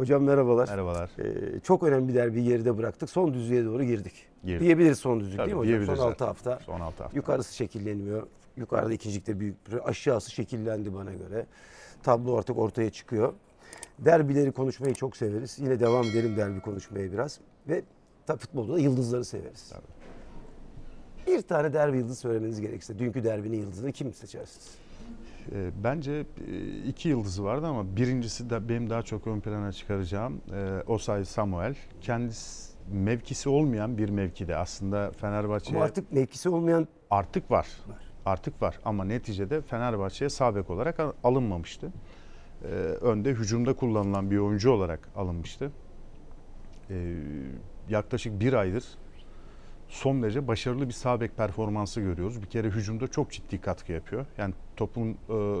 Hocam merhabalar. Merhabalar. Ee, çok önemli bir derbi geride bıraktık. Son düzlüğe doğru girdik. Girdik. Diyebiliriz son düzlük Tabii, değil mi hocam? Son 6 zaten. hafta. Son 6 hafta. Yukarısı şekilleniyor. Yukarıda ikincilikte büyük bir aşağısı şekillendi bana göre. Tablo artık ortaya çıkıyor. Derbileri konuşmayı çok severiz. Yine devam edelim derbi konuşmaya biraz. Ve tabii futbolda da yıldızları severiz. Bir tane derbi yıldız söylemeniz gerekirse dünkü derbinin yıldızını kim seçersiniz? Ee, Bence e, iki yıldızı vardı ama birincisi de benim daha çok ön plana çıkaracağım e, Osay Samuel. Kendisi mevkisi olmayan bir mevkide aslında Fenerbahçe Ama artık mevkisi olmayan artık var. Var. Artık var ama neticede Fenerbahçe'ye sağ bek olarak al- alınmamıştı. Ee, önde hücumda kullanılan bir oyuncu olarak alınmıştı. Ee, yaklaşık bir aydır son derece başarılı bir sağ bek performansı görüyoruz. Bir kere hücumda çok ciddi katkı yapıyor. Yani topun e,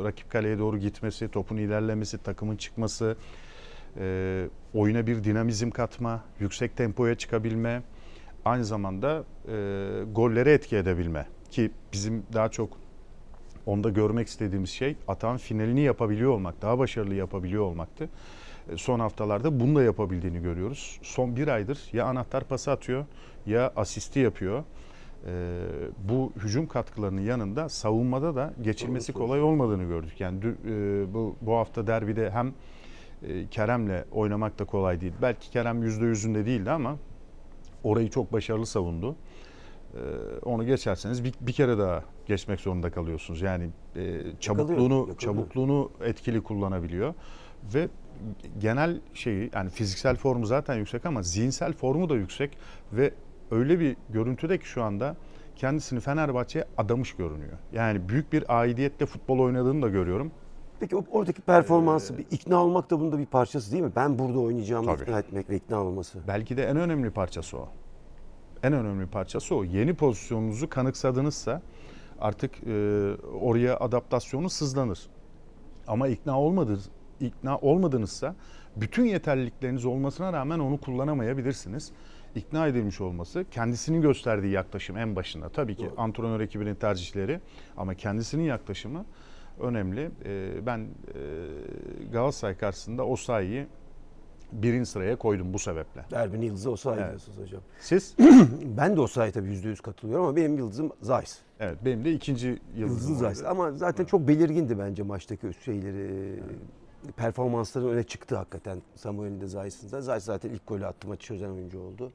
rakip kaleye doğru gitmesi, topun ilerlemesi, takımın çıkması, e, oyuna bir dinamizm katma, yüksek tempoya çıkabilme, aynı zamanda e, gollere etki edebilme ki bizim daha çok onda görmek istediğimiz şey atan finalini yapabiliyor olmak, daha başarılı yapabiliyor olmaktı. E, Son haftalarda bunu da yapabildiğini görüyoruz. Son bir aydır ya anahtar pası atıyor ya asisti yapıyor. E, bu hücum katkılarının yanında savunmada da geçilmesi kolay olmadığını gördük. Yani dü- e, bu, bu hafta derbide hem e, Kerem'le oynamak da kolay değil. Belki Kerem %100'ünde değildi ama orayı çok başarılı savundu. Ee, onu geçerseniz bir, bir kere daha geçmek zorunda kalıyorsunuz. Yani e, çabukluğunu yakalıyor. çabukluğunu etkili kullanabiliyor ve genel şeyi yani fiziksel formu zaten yüksek ama zihinsel formu da yüksek ve öyle bir görüntüde ki şu anda kendisini Fenerbahçe'ye adamış görünüyor. Yani büyük bir aidiyetle futbol oynadığını da görüyorum. Peki oradaki performansı bir ikna olmak da bunda bir parçası değil mi? Ben burada oynayacağımı Tabii. ikna etmek ve ikna olması. Belki de en önemli parçası o. En önemli parçası o. Yeni pozisyonunuzu kanıksadınızsa artık e, oraya adaptasyonu sızlanır. Ama ikna olmadınız, ikna olmadınızsa bütün yeterlilikleriniz olmasına rağmen onu kullanamayabilirsiniz. İkna edilmiş olması, kendisinin gösterdiği yaklaşım en başında. Tabii ki Doğru. antrenör ekibinin tercihleri ama kendisinin yaklaşımı önemli. E, ben e, Galatasaray karşısında Osayi'yi birinci sıraya koydum bu sebeple. Derbinin yıldızı Osayi Evet. diyorsunuz hocam. Siz? Ben de Osayi tabii yüzde yüz katılıyorum ama benim yıldızım Zayis. Evet benim de ikinci Yıldızım yıldızım. Zayis. Ama zaten çok belirgindi bence maçtaki şeyleri. Performansları öne çıktı hakikaten Samuel'in de Zayis'in de. Zayis zaten ilk golü attı maçı çözen oyuncu oldu.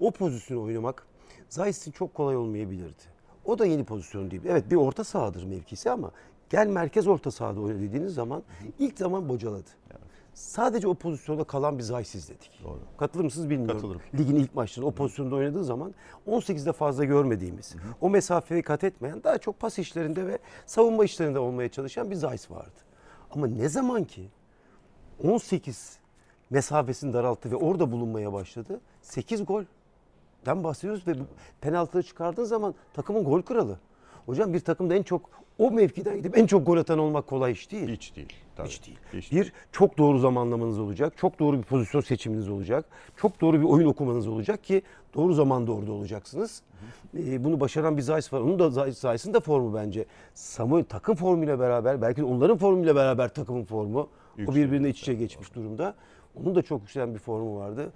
O pozisyonu oynamak Zayis için çok kolay olmayabilirdi. O da yeni pozisyon değil. Evet bir orta sahadır mevkisi ama gel merkez orta sahada oyna dediğiniz zaman ilk zaman bocaladı. Sadece o pozisyonda kalan bir Zayis izledik. Doğru. Katılır mısınız bilmiyorum. Katılırım. Ligin ilk maçlarında o pozisyonda oynadığı zaman 18'de fazla görmediğimiz, o mesafeyi kat etmeyen, daha çok pas işlerinde ve savunma işlerinde olmaya çalışan bir Zayis vardı. Ama ne zaman ki 18 mesafesini daralttı ve orada bulunmaya başladı. 8 golden bahsediyoruz ve penaltıları çıkardığın zaman takımın gol kralı. Hocam bir takımda en çok o mevkiden gidip en çok gol atan olmak kolay iş değil. Hiç değil. Tabii. Hiç değil. Hiç Bir, çok doğru zamanlamanız olacak. Çok doğru bir pozisyon seçiminiz olacak. Çok doğru bir oyun okumanız olacak ki doğru zamanda orada olacaksınız. Ee, bunu başaran bir Zayis var. Onun da Zayis- Zayis'in de formu bence. Samuel takım formuyla beraber, belki de onların formuyla beraber takımın formu. O Yükseliyor. birbirine iç içe geçmiş durumda. Onun da çok yükselen bir formu vardı.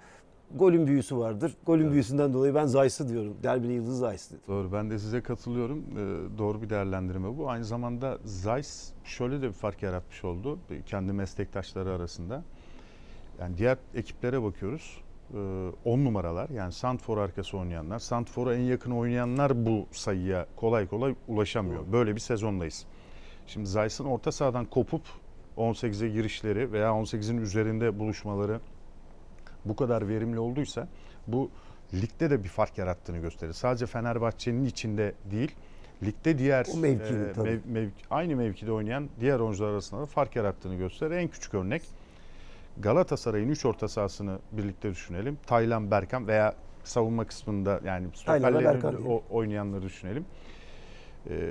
Golün büyüsü vardır. Golün büyüsünden dolayı ben Zayis'i diyorum. Derbinin yıldızı Zayis dedim. Doğru ben de size katılıyorum. Ee, doğru bir değerlendirme bu. Aynı zamanda Zeiss şöyle de bir fark yaratmış oldu e, kendi meslektaşları arasında. Yani diğer ekiplere bakıyoruz. 10 numaralar yani Santfor arkası oynayanlar, Santfor'a en yakın oynayanlar bu sayıya kolay kolay ulaşamıyor. Böyle bir sezondayız. Şimdi Zeiss'in orta sahadan kopup 18'e girişleri veya 18'in üzerinde buluşmaları bu kadar verimli olduysa bu ligde de bir fark yarattığını gösterir. Sadece Fenerbahçe'nin içinde değil, ligde diğer O tabii. mev- mev- aynı mevkide oynayan diğer oyuncular arasında da fark yarattığını gösterir. En küçük örnek Galatasaray'ın 3 orta sahasını birlikte düşünelim. Taylan, Berkan veya savunma kısmında yani stoperlerin oynayanları düşünelim. Ee,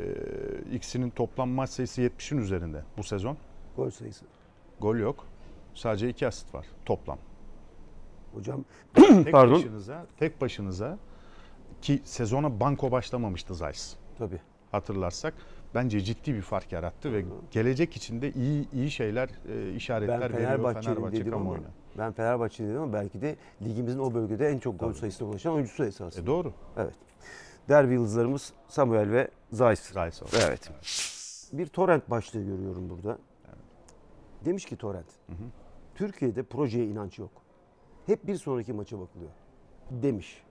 ikisinin toplam maç sayısı 70'in üzerinde bu sezon. Gol sayısı. Gol yok. Sadece 2 asist var toplam. Hocam Tek Pardon. başınıza, tek başınıza ki sezona banko başlamamıştı Zeiss. tabii. Hatırlarsak bence ciddi bir fark yarattı ve gelecek için de iyi iyi şeyler, e, Ben işaretler veriyor Fenerbahçe dedim ama kamuoyuna. Ben Fenerbahçe dedim ama belki de ligimizin o bölgede en çok gol sayısına ulaşan oyuncusu esasında. E doğru. Evet. Derbi yıldızlarımız Samuel ve Zeiss. Rice oldu. Evet. Bir torrent başlığı görüyorum burada. Demiş ki torrent. Türkiye'de projeye inanç yok. Hep bir sonraki maça bakılıyor. Demiş.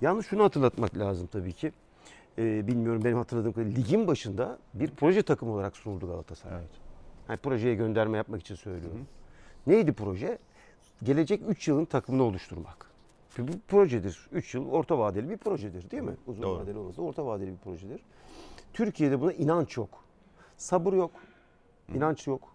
Yalnız şunu hatırlatmak lazım tabii ki. Ee, bilmiyorum benim hatırladığım kadarıyla ligin başında bir proje takımı olarak sunuldu Galatasaray. Evet. Hani projeye gönderme yapmak için söylüyorum. Neydi proje? Gelecek 3 yılın takımını oluşturmak. Bu projedir. 3 yıl orta vadeli bir projedir değil mi? Uzun Doğru. vadeli olmasa orta vadeli bir projedir. Türkiye'de buna inanç yok. Sabır yok. İnanç yok.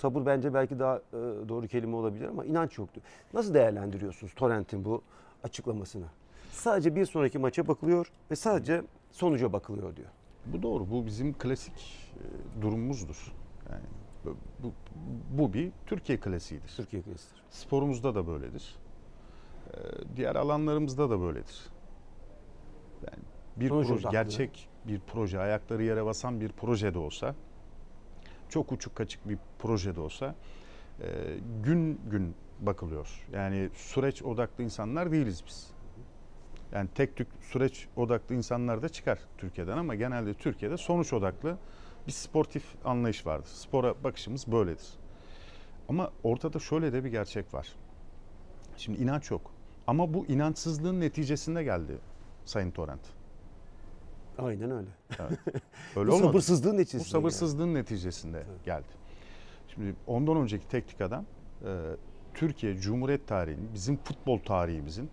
Sabır bence belki daha e, doğru kelime olabilir ama inanç yoktu. Nasıl değerlendiriyorsunuz Torrent'in bu açıklamasını? Sadece bir sonraki maça bakılıyor ve sadece sonuca bakılıyor diyor. Bu doğru. Bu bizim klasik e, durumumuzdur. Yani bu, bu, bu bir Türkiye klasiğidir. Türkiye kıyasıdır. Sporumuzda da böyledir. Ee, diğer alanlarımızda da böyledir. Yani bir Sonuç proje, gerçek bir proje, ayakları yere basan bir proje de olsa, çok uçuk kaçık bir proje de olsa e, gün gün bakılıyor. Yani süreç odaklı insanlar değiliz biz. Yani tek tük süreç odaklı insanlar da çıkar Türkiye'den ama genelde Türkiye'de sonuç odaklı bir sportif anlayış vardır. Spora bakışımız böyledir. Ama ortada şöyle de bir gerçek var. Şimdi inanç yok. Ama bu inançsızlığın neticesinde geldi Sayın Torrent. Aynen öyle. Öyle Bu olmadı. sabırsızlığın Bu neticesinde. sabırsızlığın neticesinde geldi. Şimdi ondan önceki teknik adam e, Türkiye Cumhuriyet tarihinin, bizim futbol tarihimizin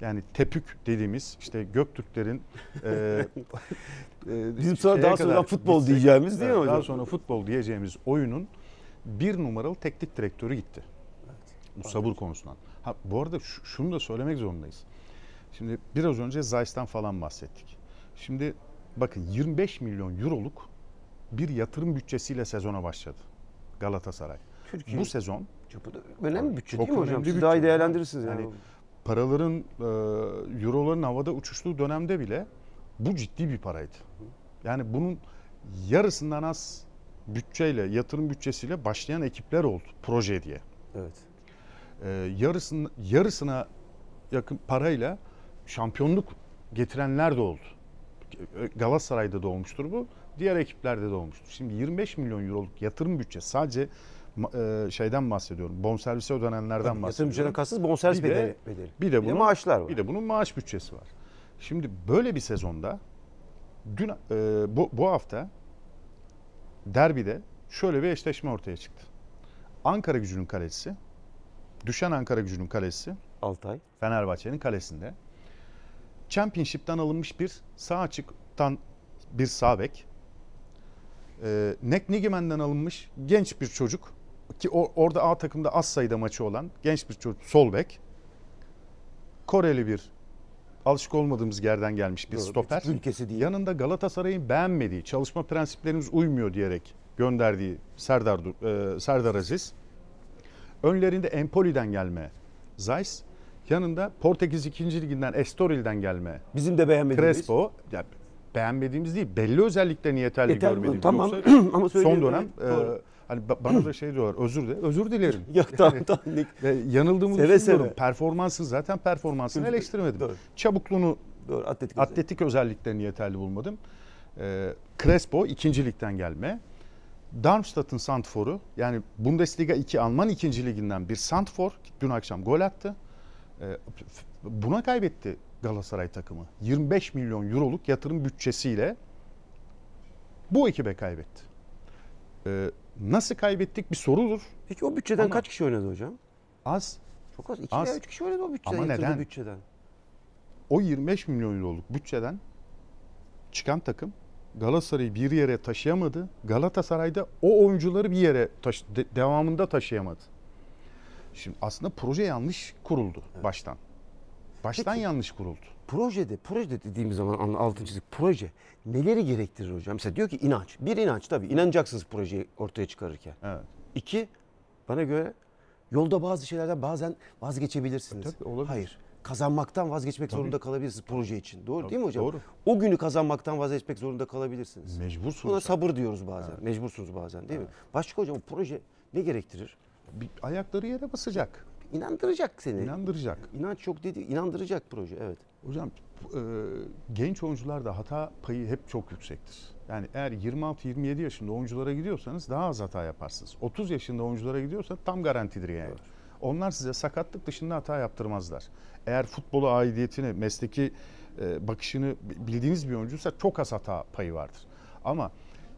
yani tepük dediğimiz işte Göktürklerin e, e, Bizim sonra daha sonra futbol gitsek- diyeceğimiz değil mi Evet, Daha hocam? sonra futbol diyeceğimiz oyunun bir numaralı teknik direktörü gitti. Bu sabır konusundan. Ha, bu arada şu- şunu da söylemek zorundayız. Şimdi biraz önce Zeiss'ten falan bahsettik. Şimdi bakın 25 milyon euroluk bir yatırım bütçesiyle sezona başladı Galatasaray. Türkiye. Bu sezon da önemli bir bütçe Çok değil mi hocam? önemli Siz bütçe. daha iyi değerlendirirsiniz yani. Yani paraların, e, euroların havada uçuştuğu dönemde bile bu ciddi bir paraydı. Yani bunun yarısından az bütçeyle, yatırım bütçesiyle başlayan ekipler oldu proje diye. Evet. Ee, yarısın, yarısına yakın parayla şampiyonluk getirenler de oldu. Galatasaray'da da olmuştur bu. Diğer ekiplerde de olmuştur. Şimdi 25 milyon euroluk yatırım bütçesi sadece e, şeyden bahsediyorum. Bonservise ödenenlerden Yatırım bütçeden bahsediyorum. kastınız bonservis Bir de- bedeli. bedeli. Bir de Bir de bunun maaşlar var. Bir de bunun maaş bütçesi var. Şimdi böyle bir sezonda dün e, bu, bu hafta derbide şöyle bir eşleşme ortaya çıktı. Ankara Gücü'nün kalesi, düşen Ankara Gücü'nün kalesi Altay. Fenerbahçe'nin kalesinde. Championship'ten alınmış bir sağ açıktan bir sağ bek. Ee, Nek Nigimen'den alınmış genç bir çocuk ki o, orada A takımda az sayıda maçı olan genç bir çocuk sol bek. Koreli bir alışık olmadığımız yerden gelmiş bir Doğru, stoper. küçük ülkesi değil. Yanında Galatasaray'ın beğenmediği, çalışma prensiplerimiz uymuyor diyerek gönderdiği Serdar e, Serdar Aziz. Önlerinde Empoli'den gelme Zeiss. Yanında Portekiz 2. Liginden Estoril'den gelme Bizim de beğenmediğimiz. Crespo. Ya, beğenmediğimiz değil, belli özelliklerini yeterli Yeter mi? görmediğimiz. Tamam. Ama son dönem e, hani ba- bana da şey diyorlar özür de özür dilerim. Yok tamam tamam. Yanıldığımı Seve düşünüyorum. seve. Performansın zaten performansını eleştirmedim. Doğru. Çabukluğunu Doğru atletik. atletik özelliklerini yeterli bulmadım. Ee, Crespo ikinci ligden gelme. Darmstadt'ın santforu yani Bundesliga 2 Alman ikinci liginden bir santfor dün akşam gol attı. Ee, buna kaybetti Galatasaray takımı. 25 milyon euroluk yatırım bütçesiyle bu ekibe kaybetti. Ee, nasıl kaybettik bir sorudur. Peki o bütçeden Ama- kaç kişi oynadı hocam? Az. Çok az. İki Az. veya üç kişi oynadı o bütçeden. Ama neden? bütçeden. o 25 milyon euroluk bütçeden çıkan takım Galatasaray'ı bir yere taşıyamadı. Galatasaray'da o oyuncuları bir yere taşı- de- devamında taşıyamadı. Şimdi aslında proje yanlış kuruldu baştan. Baştan Peki. yanlış kuruldu. Projede, proje dediğimiz zaman altın çizik proje neleri gerektirir hocam? Mesela diyor ki inanç. Bir inanç tabii inanacaksınız projeyi ortaya çıkarırken. Evet. İki, bana göre yolda bazı şeylerden bazen vazgeçebilirsiniz. Tabii, olabilir. Hayır. Kazanmaktan vazgeçmek Tabii. zorunda kalabilirsiniz proje için. Doğru Tabii, değil mi hocam? doğru. O günü kazanmaktan vazgeçmek zorunda kalabilirsiniz. Mecbursunuz. Buna sabır diyoruz bazen. Mecbursunuz bazen değil mi? Başka hocam proje ne gerektirir? Bir ayakları yere basacak. inandıracak seni. İnandıracak. İnanç yok dedi, inandıracak proje evet. Hocam e, genç oyuncularda hata payı hep çok yüksektir. Yani eğer 26-27 yaşında oyunculara gidiyorsanız daha az hata yaparsınız. 30 yaşında oyunculara gidiyorsa tam garantidir yani. Onlar size sakatlık dışında hata yaptırmazlar. Eğer futbola aidiyetini, mesleki e, bakışını bildiğiniz bir oyuncuysa çok az hata payı vardır. Ama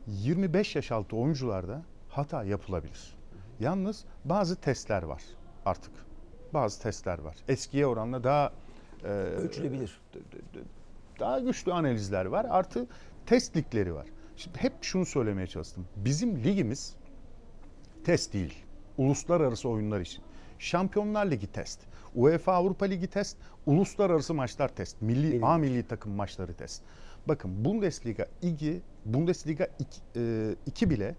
25 yaş altı oyuncularda hata yapılabilir. Yalnız bazı testler var artık. Bazı testler var. Eskiye oranla daha e, Ölçülebilir. daha güçlü analizler var. Artı test ligleri var. Şimdi hep şunu söylemeye çalıştım. Bizim ligimiz test değil. Uluslararası oyunlar için. Şampiyonlar Ligi test. UEFA Avrupa Ligi test. Uluslararası maçlar test. Milli Benim. A milli takım maçları test. Bakın Bundesliga 2, Bundesliga 2 bile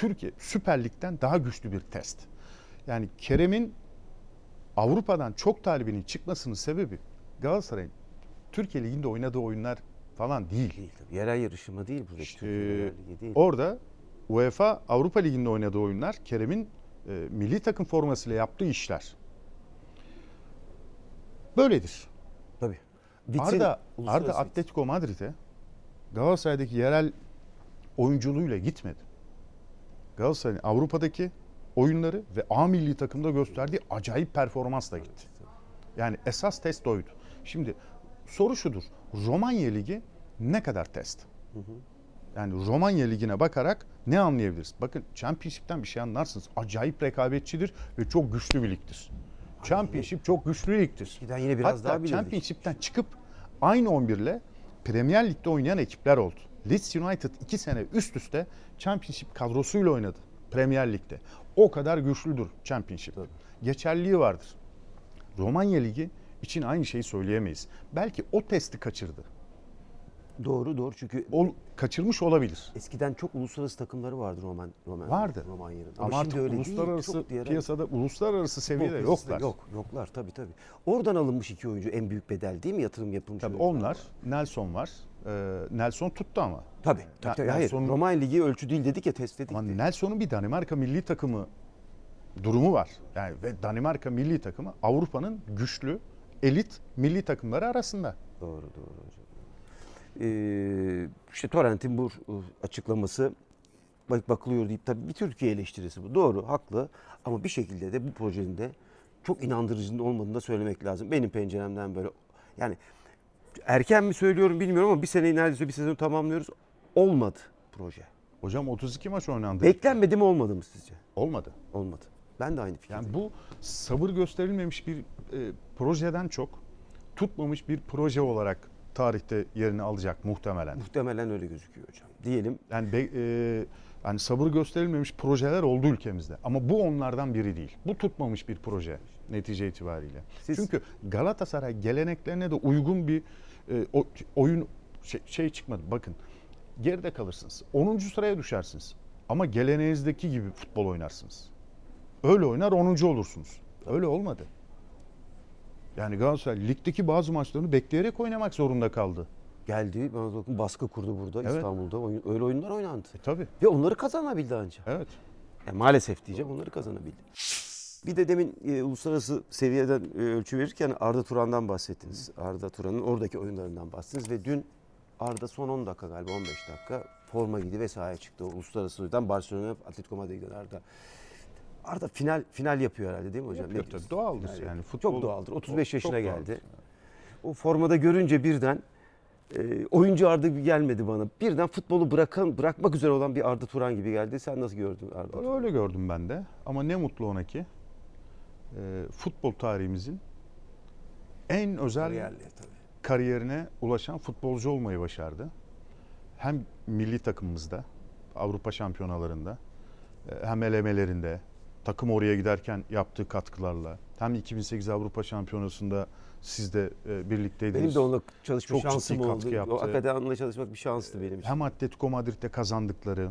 Türkiye Süper Lig'den daha güçlü bir test. Yani Kerem'in Avrupa'dan çok talibinin çıkmasının sebebi Galatasaray'ın Türkiye Ligi'nde oynadığı oyunlar falan değil. Değil. Yerel yarışma değil burada. İşte, Ligi değil. Orada UEFA Avrupa Ligi'nde oynadığı oyunlar Kerem'in e, milli takım formasıyla yaptığı işler. Böyledir. Tabii. Arda, uluslararası Arda Atletico Madrid'e Galatasaray'daki yerel oyunculuğuyla gitmedi. Galatasaray'ın Avrupa'daki oyunları ve A milli takımda gösterdiği acayip performansla gitti. Yani esas test oydu. Şimdi soru şudur. Romanya Ligi ne kadar test? Yani Romanya Ligi'ne bakarak ne anlayabiliriz? Bakın Championship'ten bir şey anlarsınız. Acayip rekabetçidir ve çok güçlü bir ligdir. Championship çok güçlü ligdir. Eskiden yine biraz Hatta daha. Championship'ten çıkıp aynı 11 ile Premier Lig'de oynayan ekipler oldu. Leeds United 2 sene üst üste Championship kadrosuyla oynadı Premier Lig'de. O kadar güçlüdür Championship. Geçerliliği vardır. Romanya Ligi için aynı şeyi söyleyemeyiz. Belki o testi kaçırdı. Doğru doğru çünkü O kaçırmış olabilir. eskiden çok uluslararası takımları vardı Roman, Roman Vardı. Romanya'nın. Ama, artık şimdi öyle uluslararası değil. Çok diğer- piyasada uluslararası seviyede piyasasında yoklar. Yok yoklar tabii tabii. Oradan alınmış iki oyuncu en büyük bedel değil mi yatırım yapılmış? Tabii oyuncular onlar var. Nelson var. Ee, Nelson tuttu ama. Tabii. tabii, tabii. Hayır. Romanya Ligi ölçü değil dedik ya test dedik. Ama. Nelson'un bir Danimarka milli takımı durumu var. Yani ve Danimarka milli takımı Avrupa'nın güçlü elit milli takımları arasında. Doğru doğru hocam. Ee, işte Torrent'in bu e, açıklaması bak bakılıyor deyip tabii bir Türkiye eleştirisi bu. Doğru, haklı ama bir şekilde de bu projenin de çok inandırıcının olmadığını da söylemek lazım. Benim penceremden böyle yani erken mi söylüyorum bilmiyorum ama bir seneyi neredeyse bir sezon tamamlıyoruz. Olmadı proje. Hocam 32 maç oynandı. Beklenmedi mi olmadı mı sizce? Olmadı. Olmadı. Ben de aynı fikirdeyim. Yani bu sabır gösterilmemiş bir e, projeden çok tutmamış bir proje olarak tarihte yerini alacak muhtemelen. Muhtemelen öyle gözüküyor hocam. Diyelim Yani be- e, yani sabır gösterilmemiş projeler oldu ülkemizde. Ama bu onlardan biri değil. Bu tutmamış bir proje netice itibariyle. Siz- Çünkü Galatasaray geleneklerine de uygun bir e, o- oyun şey, şey çıkmadı. Bakın geride kalırsınız. 10. sıraya düşersiniz. Ama geleneğinizdeki gibi futbol oynarsınız. Öyle oynar 10. olursunuz. Öyle olmadı. Yani Galatasaray ligdeki bazı maçlarını bekleyerek oynamak zorunda kaldı. geldi baskı kurdu burada Evet. İstanbul'da. Oyun, öyle oyunlar oynandı. E tabii. Ve onları kazanabildi ancak. Evet. Yani maalesef diyeceğim onları kazanabildi. Bir de demin e, uluslararası seviyeden e, ölçü verirken Arda Turan'dan bahsettiniz. Arda Turan'ın oradaki oyunlarından bahsettiniz ve dün Arda son 10 dakika galiba 15 dakika forma giydi ve sahaya çıktı. O uluslararası oyundan Barcelona Atletico Madrid'e giden Arda. Arda final final yapıyor herhalde değil mi hocam? Yapıyor tabii. Doğaldır yani. yapıyor. Futbol- Çok doğaldır. 35 çok yaşına doğaldır. geldi. O formada görünce birden e, oyuncu Arda gibi gelmedi bana. Birden futbolu bırakan bırakmak üzere olan bir Arda Turan gibi geldi. Sen nasıl gördün Arda? Öyle gördüm ben de. Ama ne mutlu ona ki e, futbol tarihimizin en özel Kariyerli tabii. kariyerine ulaşan futbolcu olmayı başardı. Hem milli takımımızda, Avrupa şampiyonalarında, e, hem elemelerinde, takım oraya giderken yaptığı katkılarla, hem 2008 Avrupa Şampiyonası'nda siz de e, birlikteydiniz. Benim de onunla çalışma Çok şansım oldu. yaptı. O onunla çalışmak bir şanstı benim için. hem Atletico Madrid'de kazandıkları,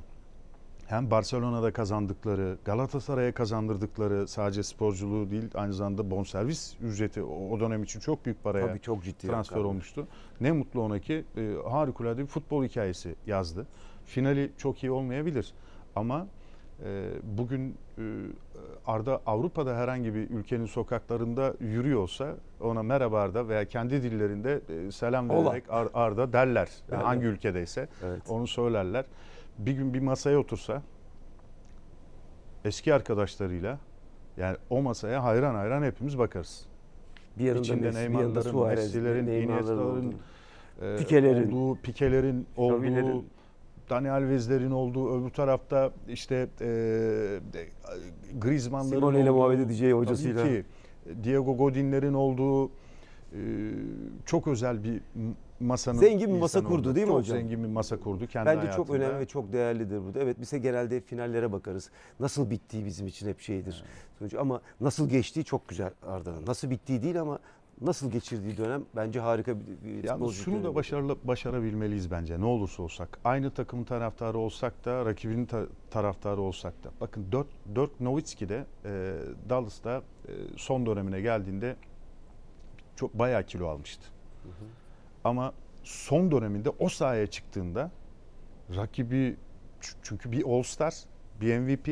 hem Barcelona'da kazandıkları, Galatasaray'a kazandırdıkları sadece sporculuğu değil aynı zamanda bonservis ücreti o dönem için çok büyük paraya Tabii çok ciddi transfer rakamlar. olmuştu. Ne mutlu ona ki e, harikulade bir futbol hikayesi yazdı. Finali çok iyi olmayabilir ama e, bugün e, Arda Avrupa'da herhangi bir ülkenin sokaklarında yürüyorsa ona merhaba Arda veya kendi dillerinde e, selam vererek Ar- Arda derler. Yani hangi ülkedeyse Evet. onu söylerler. Bir gün bir masaya otursa eski arkadaşlarıyla yani o masaya hayran hayran hepimiz bakarız. Bir yanında İçinde Messi, Neymar'ların, Messi'lerin, Iniesta'ların, e, Pikelerin. olduğu, Pikelerin olduğu, Xavi'lerin. Dani Alves'lerin olduğu, öbür tarafta işte e, Griezmann'ların Simone ile muhabbet edeceği tabii hocasıyla. ki Diego Godin'lerin olduğu e, çok özel bir masanın Zengin bir masa kurdu oldu. değil mi çok hocam? zengin bir masa kurdu kendi Bence hayatında. çok önemli ve çok değerlidir burada. Evet bize genelde finallere bakarız. Nasıl bittiği bizim için hep şeydir. Sonuç ama nasıl geçtiği çok güzel Arda'nın. Nasıl bittiği değil ama nasıl geçirdiği dönem bence harika bir, Yalnız şunu da başarılı başarabilmeliyiz bence. Ne olursa olsak. Aynı takımın taraftarı olsak da, rakibinin ta- taraftarı olsak da. Bakın Dirk, Dirk Nowitzki de e, Dallas'ta e, son dönemine geldiğinde çok bayağı kilo almıştı. Ama son döneminde o sahaya çıktığında rakibi çünkü bir All-Star, bir MVP,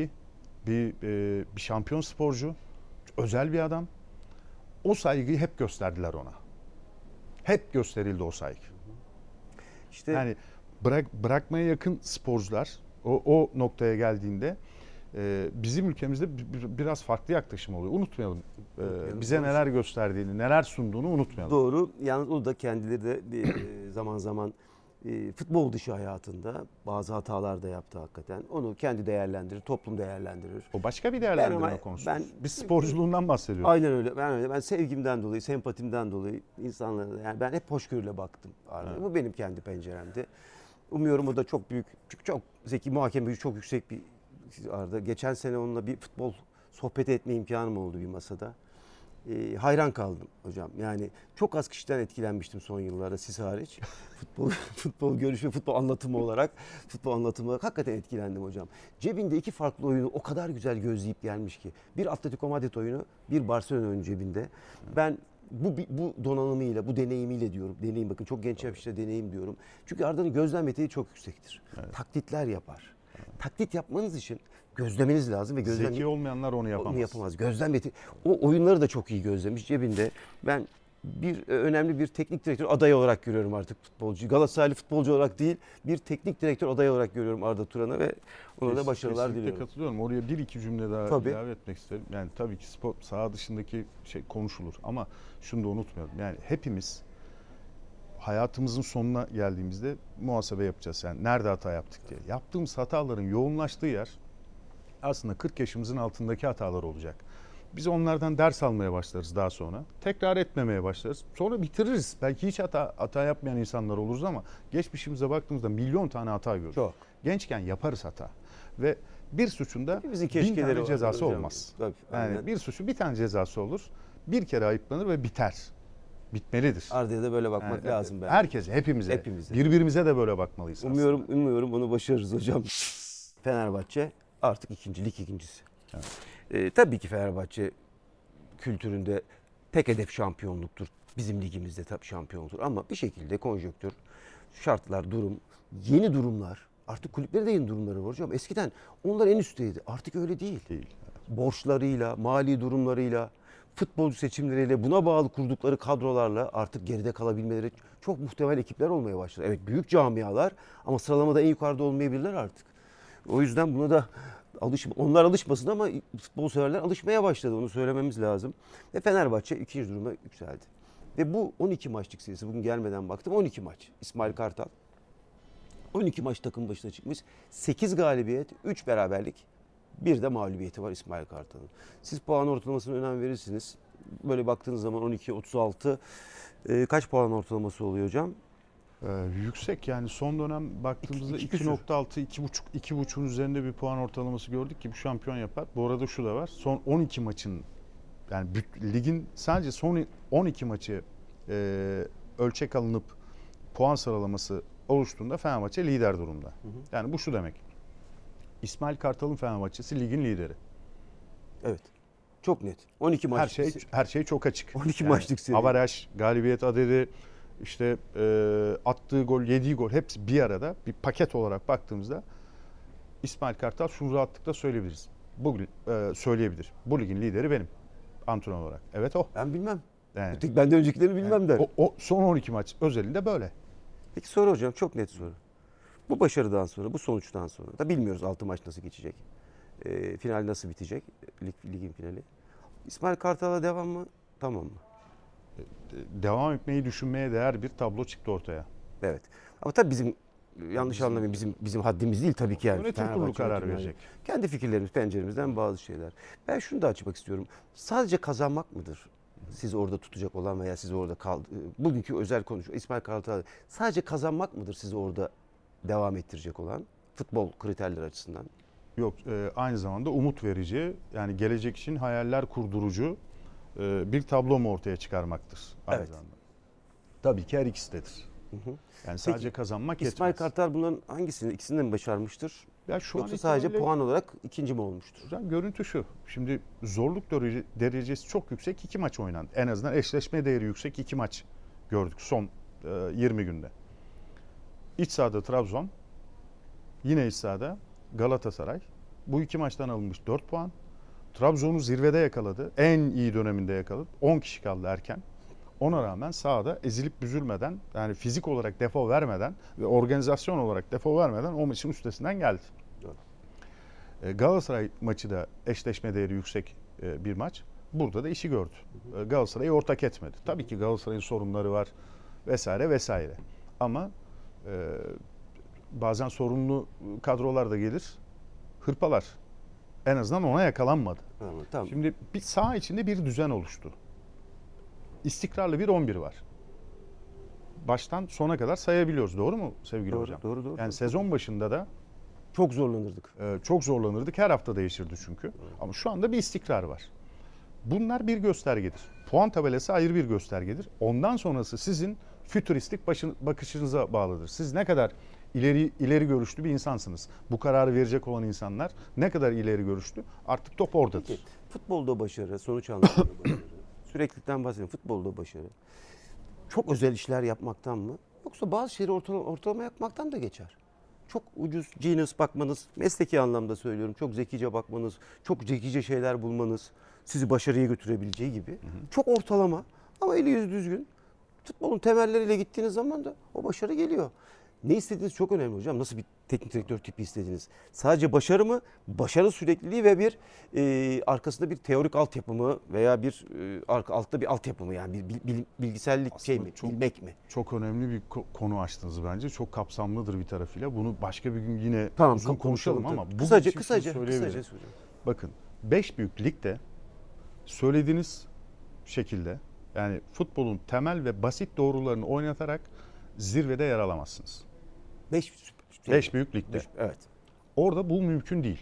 bir e, bir şampiyon sporcu, özel bir adam. O saygıyı hep gösterdiler ona. Hep gösterildi o saygı. İşte Yani bırak bırakmaya yakın sporcular o, o noktaya geldiğinde e, bizim ülkemizde bi- bi- biraz farklı yaklaşım oluyor. Unutmayalım. E, Unutmayalım. bize neler gösterdiğini, neler sunduğunu unutmayalım. Doğru. Yalnız o da kendileri de bir, e, zaman zaman e, futbol dışı hayatında bazı hatalar da yaptı hakikaten. Onu kendi değerlendirir, toplum değerlendirir. O başka bir değerlendirme ama- konusu. ben- Biz sporculuğundan bahsediyoruz. Aynen öyle. Ben öyle. Ben sevgimden dolayı, sempatimden dolayı insanlara yani ben hep hoşgörüyle baktım. Evet. Bu benim kendi penceremdi. Umuyorum o da çok büyük, çok zeki muhakeme gücü çok yüksek bir Arda. Geçen sene onunla bir futbol sohbet etme imkanım oldu bir masada. Ee, hayran kaldım hocam. Yani çok az kişiden etkilenmiştim son yıllarda siz hariç. Futbol futbol görüşü, futbol anlatımı olarak, futbol anlatımı olarak hakikaten etkilendim hocam. Cebinde iki farklı oyunu o kadar güzel gözleyip gelmiş ki. Bir Atletico Madrid oyunu, bir Barcelona oyunu cebinde. Ben bu bu donanımıyla, bu deneyimiyle diyorum. Deneyim bakın çok genç yaşta deneyim diyorum. Çünkü Arda'nın gözlem yeteneği çok yüksektir. Taklitler yapar. Taklit yapmanız için gözlemeniz lazım ve gözlem Zeki olmayanlar onu yapamaz. onu yapamaz. Gözlem yeti. O oyunları da çok iyi gözlemiş cebinde. Ben bir e, önemli bir teknik direktör adayı olarak görüyorum artık futbolcu. Galatasaraylı futbolcu olarak değil, bir teknik direktör adayı olarak görüyorum Arda Turan'ı ve ona da başarılar kesinlikle diliyorum. katılıyorum. Oraya bir iki cümle daha Tabii. ilave etmek isterim. Yani tabii ki spor saha dışındaki şey konuşulur ama şunu da unutmayalım. Yani hepimiz hayatımızın sonuna geldiğimizde muhasebe yapacağız. Yani nerede hata yaptık diye. Yaptığımız hataların yoğunlaştığı yer aslında 40 yaşımızın altındaki hatalar olacak. Biz onlardan ders almaya başlarız daha sonra. Tekrar etmemeye başlarız. Sonra bitiririz. Belki hiç hata hata yapmayan insanlar oluruz ama geçmişimize baktığımızda milyon tane hata görürüz. Çok. Gençken yaparız hata. Ve bir suçun da Hepimizin bin tane cezası olmaz. Tabii, Yani bir suçun bir tane cezası olur. Bir kere ayıplanır ve biter. Bitmelidir. Arda'ya da böyle bakmak Yani lazım ben. Herkese, hepimize. Hepimize. Birbirimize de böyle bakmalıyız. aslında. Umuyorum, umuyorum onu başarırız hocam. Fenerbahçe artık ikinci, lig ikincisi. Evet. Ee, tabii ki Fenerbahçe kültüründe tek hedef şampiyonluktur. Bizim ligimizde tabii şampiyonluktur ama bir şekilde konjöktür, şartlar, durum, yeni durumlar. Artık kulüplerin de yeni durumları var hocam. Eskiden onlar en üstteydi. Artık öyle değil. Değil. Borçlarıyla, mali durumlarıyla, futbolcu seçimleriyle, buna bağlı kurdukları kadrolarla artık geride kalabilmeleri çok muhtemel ekipler olmaya başladı. Evet büyük camialar ama sıralamada en yukarıda olmayabilirler artık. O yüzden buna da alış onlar alışmasın ama futbol severler alışmaya başladı. Onu söylememiz lazım. Ve Fenerbahçe ikinci duruma yükseldi. Ve bu 12 maçlık serisi bugün gelmeden baktım 12 maç. İsmail Kartal 12 maç takım başına çıkmış. 8 galibiyet, 3 beraberlik, bir de mağlubiyeti var İsmail Kartal'ın. Siz puan ortalamasına önem verirsiniz. Böyle baktığınız zaman 12 36 e, kaç puan ortalaması oluyor hocam? Ee, yüksek yani son dönem baktığımızda İki- iki küsür. 2.6 2.5 2.5'un üzerinde bir puan ortalaması gördük ki bu şampiyon yapar. Bu arada şu da var. Son 12 maçın yani ligin sadece son 12 maçı e, ölçek alınıp puan sıralaması oluştuğunda Fenerbahçe lider durumda. Yani bu şu demek. İsmail Kartal'ın Fenerbahçe'si ligin lideri. Evet. Çok net. 12 maç. Her şey her şey çok açık. 12 maçlık seri. Avaraj, galibiyet adedi, işte e, attığı gol, yediği gol hepsi bir arada bir paket olarak baktığımızda İsmail Kartal şunu rahatlıkla söyleyebiliriz. bugün e, söyleyebilir. Bu ligin lideri benim antrenör olarak. Evet o. Ben bilmem. Yani, Tek benden öncekilerini bilmem der. o, o son 12 maç özelinde böyle. Peki soru hocam çok net soru. Bu başarıdan sonra, bu sonuçtan sonra da bilmiyoruz 6 maç nasıl geçecek. Ee, final nasıl bitecek? Lig, ligin finali. İsmail Kartal'a devam mı? Tamam mı? Devam etmeyi düşünmeye değer bir tablo çıktı ortaya. Evet. Ama tabii bizim yanlış anlamayın bizim bizim haddimiz değil tabii ki yani. Yönetim kurulu karar yönetimi yani. verecek. Kendi fikirlerimiz, penceremizden bazı şeyler. Ben şunu da açmak istiyorum. Sadece kazanmak mıdır? Sizi orada tutacak olan veya sizi orada kal bugünkü özel konuşma İsmail Kartal sadece kazanmak mıdır sizi orada devam ettirecek olan futbol kriterleri açısından? Yok e, aynı zamanda umut verici yani gelecek için hayaller kurdurucu e, bir tablo mu ortaya çıkarmaktır aynı Evet. zamanda. Tabii ki her ikisidir. Yani sadece kazanmak İsmail yetmez. Kartal bunların hangisini, ikisini de mi başarmıştır? Ya şu an Yoksa sadece puan olarak ikinci mi olmuştur? Hocam görüntü şu. Şimdi zorluk derece- derecesi çok yüksek iki maç oynandı. En azından eşleşme değeri yüksek iki maç gördük son e, 20 günde. İç sahada Trabzon, yine iç sahada Galatasaray. Bu iki maçtan alınmış 4 puan. Trabzon'u zirvede yakaladı. En iyi döneminde yakaladı. 10 kişi kaldı erken. Ona rağmen sahada ezilip büzülmeden yani fizik olarak defo vermeden ve organizasyon olarak defo vermeden o maçın üstesinden geldi. E, Galatasaray maçı da eşleşme değeri yüksek e, bir maç. Burada da işi gördü. E, Galatasaray'ı ortak etmedi. Tabii ki Galatasaray'ın sorunları var vesaire vesaire. Ama e, bazen sorunlu kadrolar da gelir. Hırpalar. En azından ona yakalanmadı. Tamam. tamam. Şimdi bir saha içinde bir düzen oluştu. İstikrarlı bir 11 var. Baştan sona kadar sayabiliyoruz. Doğru mu sevgili Doğru, hocam? doğru, doğru. Yani sezon başında da Çok zorlanırdık. ee, çok zorlanırdık. Her hafta değişirdi çünkü. Ama şu anda bir istikrar var. Bunlar bir göstergedir. Puan tabelası ayrı bir göstergedir. Ondan sonrası sizin fütüristik başın, bakışınıza bağlıdır. Siz ne kadar ileri ileri görüşlü bir insansınız. Bu kararı verecek olan insanlar ne kadar ileri görüşlü artık top oradadır. Peki, futbolda başarı, sonuç anlamında başarı. Süreklilikten bahsediyorum. Futbolda başarı. Çok özel işler yapmaktan mı? Yoksa bazı şeyleri ortalama, ortalama yapmaktan da geçer. Çok ucuz genius bakmanız, mesleki anlamda söylüyorum. Çok zekice bakmanız, çok zekice şeyler bulmanız sizi başarıya götürebileceği gibi. Çok ortalama ama eli yüzü düzgün. Futbolun temelleriyle gittiğiniz zaman da o başarı geliyor. Ne istediğiniz çok önemli hocam. Nasıl bir teknik direktör tipi istediğiniz. Sadece başarı mı? Başarı sürekliliği ve bir e, arkasında bir teorik altyapı mı veya bir e, arka, altta bir altyapı mı yani bir bil- bil- bilgisellik şey mi? çok- Bilmek mi? Çok önemli bir ko- konu açtınız bence. Çok kapsamlıdır bir tarafıyla. Bunu başka bir gün yine Tamam uzun konuşalım ama tabii. bugün kısaca kısaca kısaca. Bakın 5 büyük ligde söylediğiniz şekilde yani futbolun temel ve basit doğrularını oynatarak zirvede yer alamazsınız. 5 5 büyük ligde. Evet. Orada bu mümkün değil.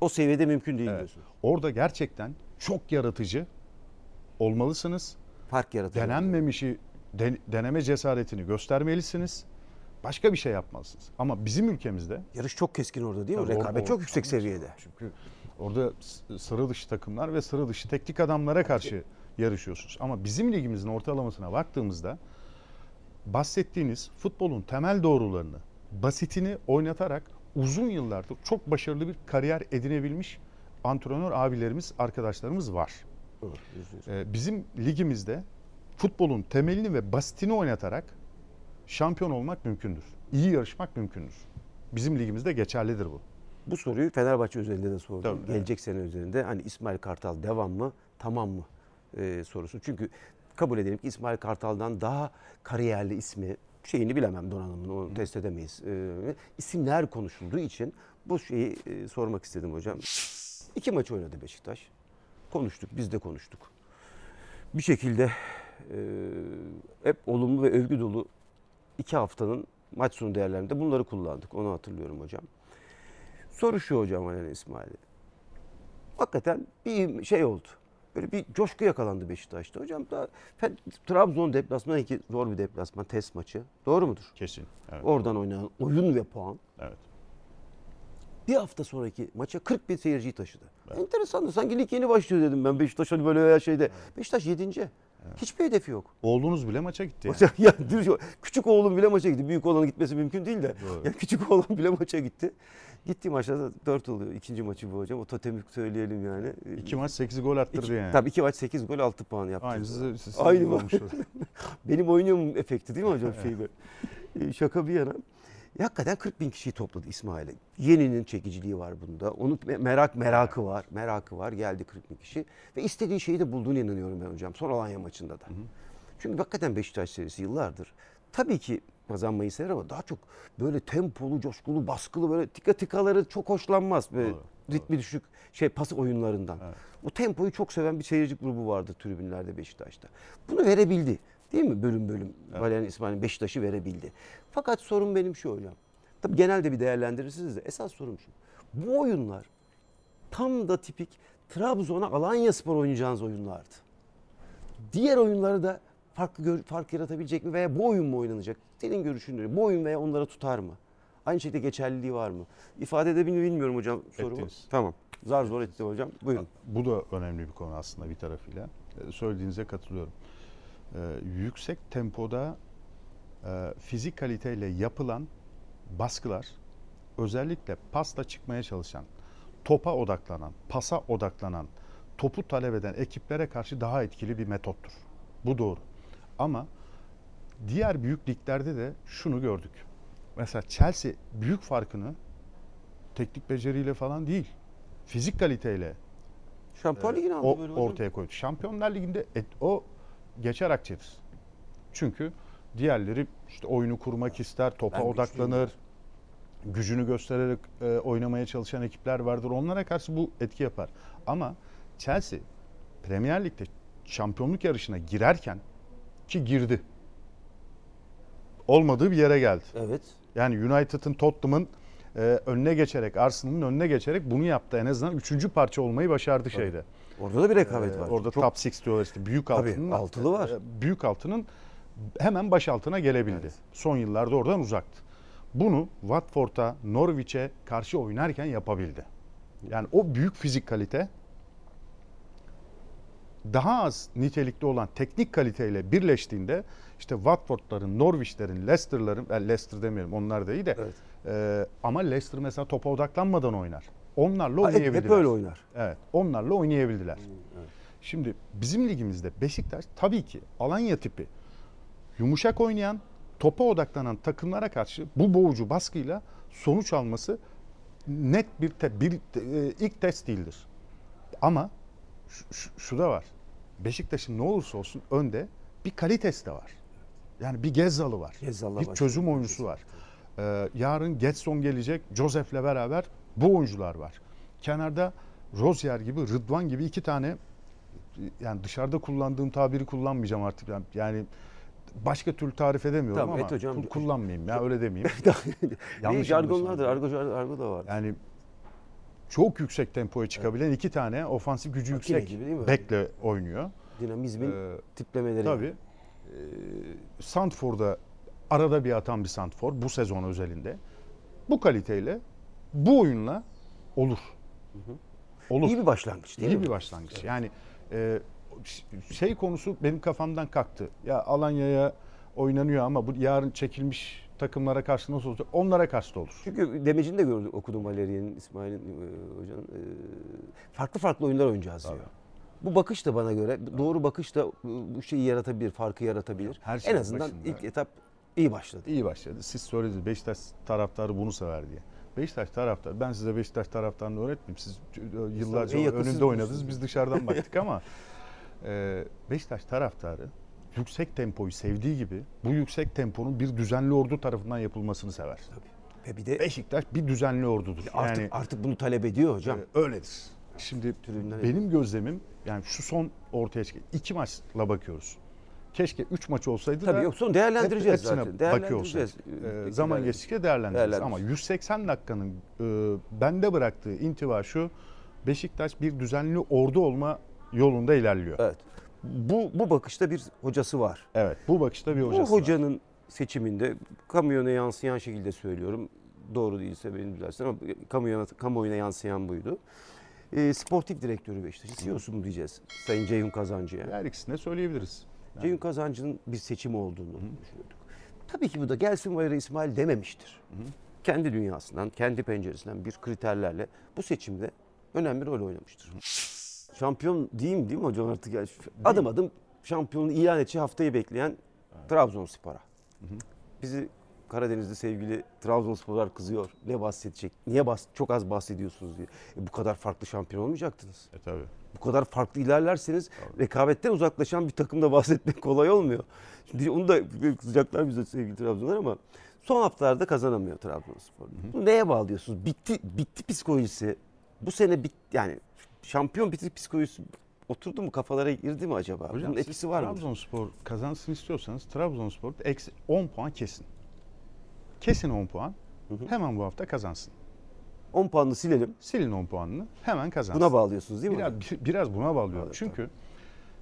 O seviyede mümkün değil Evet. diyorsun. Orada gerçekten çok yaratıcı olmalısınız. Fark yaratıyor. Denenmemişi den- deneme cesaretini göstermelisiniz. Başka bir şey yapmalısınız. Ama bizim ülkemizde Yarış çok keskin orada değil mi? Rekabet or- çok yüksek seviyede. Çünkü orada sıra dışı takımlar ve sıra dışı teknik adamlara karşı yarışıyorsunuz. Ama bizim ligimizin ortalamasına baktığımızda bahsettiğiniz futbolun temel doğrularını, basitini oynatarak uzun yıllardır çok başarılı bir kariyer edinebilmiş antrenör abilerimiz, arkadaşlarımız var. Yüz. Ee, Bizim ligimizde futbolun temelini ve basitini oynatarak şampiyon olmak mümkündür. İyi yarışmak mümkündür. Bizim ligimizde geçerlidir bu. Bu soruyu Fenerbahçe üzerinde de sordum. Tabii, Gelecek sene üzerinde hani İsmail Kartal devam mı, tamam mı e, sorusu. Çünkü kabul edelim ki İsmail Kartal'dan daha kariyerli ismi şeyini bilemem donanımını onu test edemeyiz. E, isimler konuşulduğu için bu şeyi e, sormak istedim hocam. İki maç oynadı Beşiktaş. Konuştuk, biz de konuştuk. Bir şekilde e, hep olumlu ve övgü dolu iki haftanın maç sonu değerlerinde bunları kullandık. Onu hatırlıyorum hocam. Soru şu hocam Alen İsmail'e. Hakikaten bir şey oldu. Böyle bir coşku yakalandı Beşiktaş'ta. Hocam da Trabzon deplasmanı ki zor bir deplasman test maçı. Doğru mudur? Kesin. Evet. Oradan oynanan oyun ve puan. evet. Bir hafta sonraki maça 40 bin seyirciyi taşıdı. Enteresandı. Sanki lig yeni başlıyor dedim ben Beşiktaş hani böyle veya şeyde. Beşiktaş 7. Hiçbir hedefi yok. Oğlunuz bile maça gitti. Yani. Ya küçük oğlum bile maça gitti. Büyük oğlanın gitmesi mümkün değil de. Doğru. Ya küçük oğlum bile maça gitti. Gittiği maçlarda 4 oluyor. İkinci maçı bu hocam. O totemi söyleyelim yani. İki maç 8 gol attırdı İki- yani. Tabii iki maç 8 gol 6 puan yaptı. Aynı gibi bu. olmuş. Benim oynuyorum efekti değil mi hocam şeyde? Ee, Şaka bir yana. Ya Hakikaten 40 bin kişiyi topladı İsmail'e. Yeninin çekiciliği var bunda. Onun me- merak merakı var. Merakı var. Geldi 40 bin kişi. Ve istediği şeyi de bulduğunu inanıyorum ben hocam. Son Alanya maçında da. Çünkü hakikaten Beşiktaş serisi yıllardır. Tabii ki kazanmayı sever ama daha çok böyle tempolu, coşkulu, baskılı böyle tika tikaları çok hoşlanmaz. Böyle Doğru, ritmi düşük şey pas oyunlarından. Evet. O tempoyu çok seven bir seyirci grubu vardı tribünlerde Beşiktaş'ta. Bunu verebildi. Değil mi? Bölüm bölüm Valerian İsmail'in Beşiktaş'ı verebildi. Fakat sorun benim şu hocam. Tabii genelde bir değerlendirirsiniz de esas sorum şu. Bu oyunlar tam da tipik Trabzon'a Alanya Spor oynayacağınız oyunlardı. Diğer oyunları da farklı fark yaratabilecek mi veya bu oyun mu oynanacak? Senin görüşün ne? Bu oyun veya onlara tutar mı? Aynı şekilde geçerliliği var mı? İfade edebilir bilmiyorum hocam sorumu. Ettiniz. Tamam. Zar zor etti hocam. Buyurun. Bu da önemli bir konu aslında bir tarafıyla. Ee, Söylediğinize katılıyorum. Ee, yüksek tempoda fizik kaliteyle yapılan baskılar özellikle pasta çıkmaya çalışan, topa odaklanan, pasa odaklanan, topu talep eden ekiplere karşı daha etkili bir metottur. Bu doğru. Ama diğer büyük liglerde de şunu gördük. Mesela Chelsea büyük farkını teknik beceriyle falan değil, fizik kaliteyle Şampiyon Ligi'ni aldı o böyle ortaya koydu. Şampiyonlar Ligi'nde et, o geçer akçedir. Çünkü diğerleri işte oyunu kurmak ister, topa Ben odaklanır. Gücünü göstererek e, oynamaya çalışan ekipler vardır. Onlara karşı bu etki yapar. Ama Chelsea Premier Lig'de şampiyonluk yarışına girerken ki girdi. Olmadığı bir yere geldi. Evet. Yani United'ın Tottenham'ın e, önüne geçerek, Arsenal'ın önüne geçerek bunu yaptı. En azından üçüncü parça olmayı başardı şeyde. Orada da bir rekabet Ee, var. Orada Çok- top 6 diyorlar işte büyük Tabii, altının altılı var. e, Büyük altının hemen baş altına gelebildi. Evet. Son yıllarda oradan uzaktı. Bunu Watford'a, Norwich'e karşı oynarken yapabildi. Yani o büyük fizik kalite daha az nitelikli olan teknik kaliteyle birleştiğinde işte Watford'ların, Norwich'lerin, Leicester'ların, ben Leicester demiyorum onlar da iyi de Evet. e, ama Leicester mesela topa odaklanmadan oynar. Onlarla Ha, hep, oynayabildiler. hep öyle oynar. Evet, onlarla oynayabildiler. evet. Şimdi bizim ligimizde Beşiktaş tabii ki Alanya tipi yumuşak oynayan, topa odaklanan takımlara karşı bu boğucu baskıyla sonuç alması net bir, te- bir e, ilk test değildir. Ama şu, şu, şu da var. Beşiktaş'ın ne olursa olsun önde bir kalitesi de var. Yani bir Gezzalı var. Gezzal'la bir çözüm oyuncusu var. Ee, yarın Getson gelecek. Joseph'le beraber bu oyuncular var. Kenarda Rozier gibi, Rıdvan gibi iki tane yani dışarıda kullandığım tabiri kullanmayacağım artık. Yani- Yani başka türlü tarif edemiyorum Tamam, ama et hocam. kul- kullanmayayım ya öyle demeyeyim. Yanlış jargonlardır. Argo, argo da var. Yani çok yüksek tempoya çıkabilen iki tane ofansif gücü Makine yüksek gibi bekle oynuyor. Dinamizmin Ee, tiplemeleri. Tabii. Ee, Sandford'a arada bir atan bir Sandford bu sezon özelinde. Bu kaliteyle bu oyunla olur. Olur. İyi bir başlangıç değil İyi mi? bir başlangıç. Yani e, şey konusu benim kafamdan kalktı. Ya Alanya'ya oynanıyor ama bu yarın çekilmiş takımlara karşı nasıl olacak? Onlara karşı da olur. Çünkü demecini de gördüm, okudum Valerian'in, İsmail'in e, hocanın. E, farklı farklı oyunlar oynayacağız diyor. Bu bakış da bana göre, doğru bakış da e, bu şeyi yaratabilir, farkı yaratabilir. Her en şeyin azından başında. ilk etap iyi başladı. İyi başladı. Siz söylediniz Beşiktaş taraftarı bunu sever diye. Beşiktaş taraftarı, ben size Beşiktaş taraftarını öğretmeyeyim. Siz yıllarca en önünde oynadınız, biz dışarıdan baktık ama Beşiktaş taraftarı yüksek tempoyu sevdiği gibi bu yüksek temponun bir düzenli ordu tarafından yapılmasını sever. Ve bir de Beşiktaş bir düzenli ordudur. artık yani artık bunu talep ediyor hocam. e, öyledir. Şimdi Tribünden benim gözlemim yani şu son ortaya çıkan iki maçla bakıyoruz. Keşke üç maç olsaydı Tabii da yok sonra değerlendireceğiz hepsine zaten. Değerlendireceğiz. Ee, Ee, zaman geçtikçe değerlendiririz. Ama Değerlendiririz. 180 dakikanın e, bende bıraktığı intiba şu. Beşiktaş bir düzenli ordu olma yolunda ilerliyor. Evet. Evet. Bu, bu bakışta bir hocası var. bu bakışta bir hocası Bu var. hocanın seçiminde kamuoyuna yansıyan şekilde söylüyorum. Doğru değilse beni düzelsin ama kamuoyuna, kamuoyuna yansıyan buydu. e, sportif direktörü Beşiktaş'ın CEO'su mu diyeceğiz Sayın Ceyhun Kazancı'ya. Her ikisini de söyleyebiliriz. Yani Ceyhun Kazancı'nın bir seçimi olduğunu düşünüyorduk. Tabii ki bu da gelsin bayrağı İsmail dememiştir. Kendi dünyasından, kendi penceresinden bir kriterlerle bu seçimde önemli rol oynamıştır. Şampiyon diyeyim değil mi hocam artık? Yani adım adım şampiyonluğu ilan edeceği haftayı bekleyen Trabzonspor'a. Bizi Karadeniz'de sevgili Trabzonsporlar kızıyor. Ne bahsedecek? Niye bahs çok az bahsediyorsunuz diye. E bu kadar farklı şampiyon olmayacaktınız. E tabii. Bu kadar farklı ilerlerseniz rekabetten uzaklaşan bir takımda bahsetmek kolay olmuyor. Şimdi onu da kızacaklar bize sevgili Trabzonlar ama son haftalarda kazanamıyor Trabzonspor. Bu neye bağlıyorsunuz? Bitti bitti psikolojisi. Bu sene bit yani şampiyon bitti psikolojisi oturdu mu kafalara girdi mi acaba? Hocam Bunun etkisi var mı? Trabzonspor kazansın istiyorsanız Trabzonspor eksi 10 puan kesin. Kesin 10 puan. Hemen bu hafta kazansın. 10 puanını silelim. Silin 10 puanını hemen kazansın. Buna bağlıyorsunuz değil mi? Biraz, hocam? biraz buna bağlıyorum. Evet, Çünkü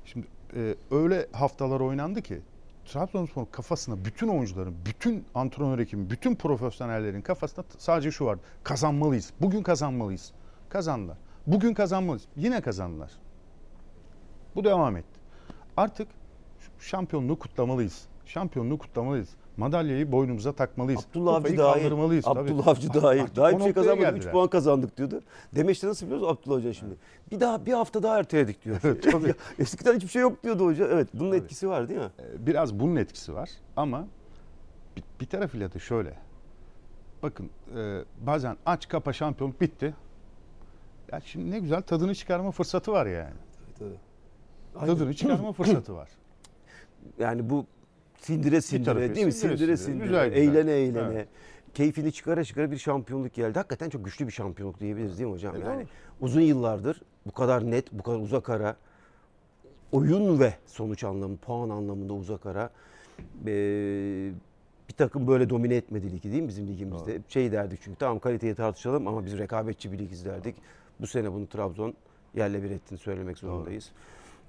şimdi e, öyle haftalar oynandı ki Trabzonspor kafasına bütün oyuncuların, bütün antrenör ekibi, bütün profesyonellerin kafasında sadece şu var. Kazanmalıyız. Bugün kazanmalıyız. Kazandılar. Bugün kazanmalıyız. Yine kazandılar. Bu devam etti. Artık şampiyonluğu kutlamalıyız. Şampiyonluğu kutlamalıyız. Madalyayı boynumuza takmalıyız. Abdullah Avcı dahil. tabii. Abdullah Avcı dahil. Daha hiçbir şey kazanmadık. 3 geldiler. puan kazandık diyordu. Demeçte nasıl biliyoruz Abdullah Hoca şimdi? Bir daha bir hafta daha erteledik diyor. tabii. Ya, Eskiden hiçbir şey yok diyordu hoca. Evet bunun etkisi var değil mi? Ee, Biraz bunun etkisi var ama bir, bir tarafıyla da şöyle. Bakın e, bazen aç kapa şampiyonluk bitti. Ya şimdi ne güzel tadını çıkarma fırsatı var yani. Tadını çıkarma fırsatı var. Yani bu sindire sindire değil mi? sindire Sindire sindire. Güzel, güzel. eğlene eğlene. Evet. Keyfini çıkara çıkara bir şampiyonluk geldi. Hakikaten çok güçlü bir şampiyonluk diyebiliriz değil mi hocam? E, yani doğru. uzun yıllardır bu kadar net, bu kadar uzak ara oyun ve sonuç anlamı, puan anlamında uzak ara ee, bir takım böyle domine etmedi ligi değil mi bizim ligimizde? Hep Şey derdik çünkü tamam kaliteyi tartışalım ama biz rekabetçi bir lig izlerdik. Bu sene bunu Trabzon yerle bir ettiğini söylemek zorundayız.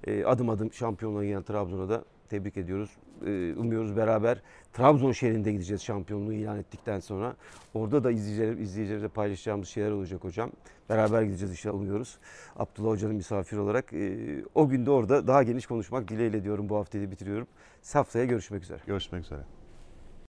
Ee, adım adım şampiyonluğa giden Trabzon'a da tebrik ediyoruz. Ee, umuyoruz beraber Trabzon şehrinde gideceğiz şampiyonluğu ilan ettikten sonra. Orada da izleyiciler, izleyicilerle paylaşacağımız şeyler olacak hocam. Beraber gideceğiz inşallah umuyoruz. Abdullah Hoca'nın misafir olarak. Ee, o günde orada daha geniş konuşmak dileğiyle diyorum bu haftayı bitiriyorum. Haftaya görüşmek üzere. Görüşmek üzere.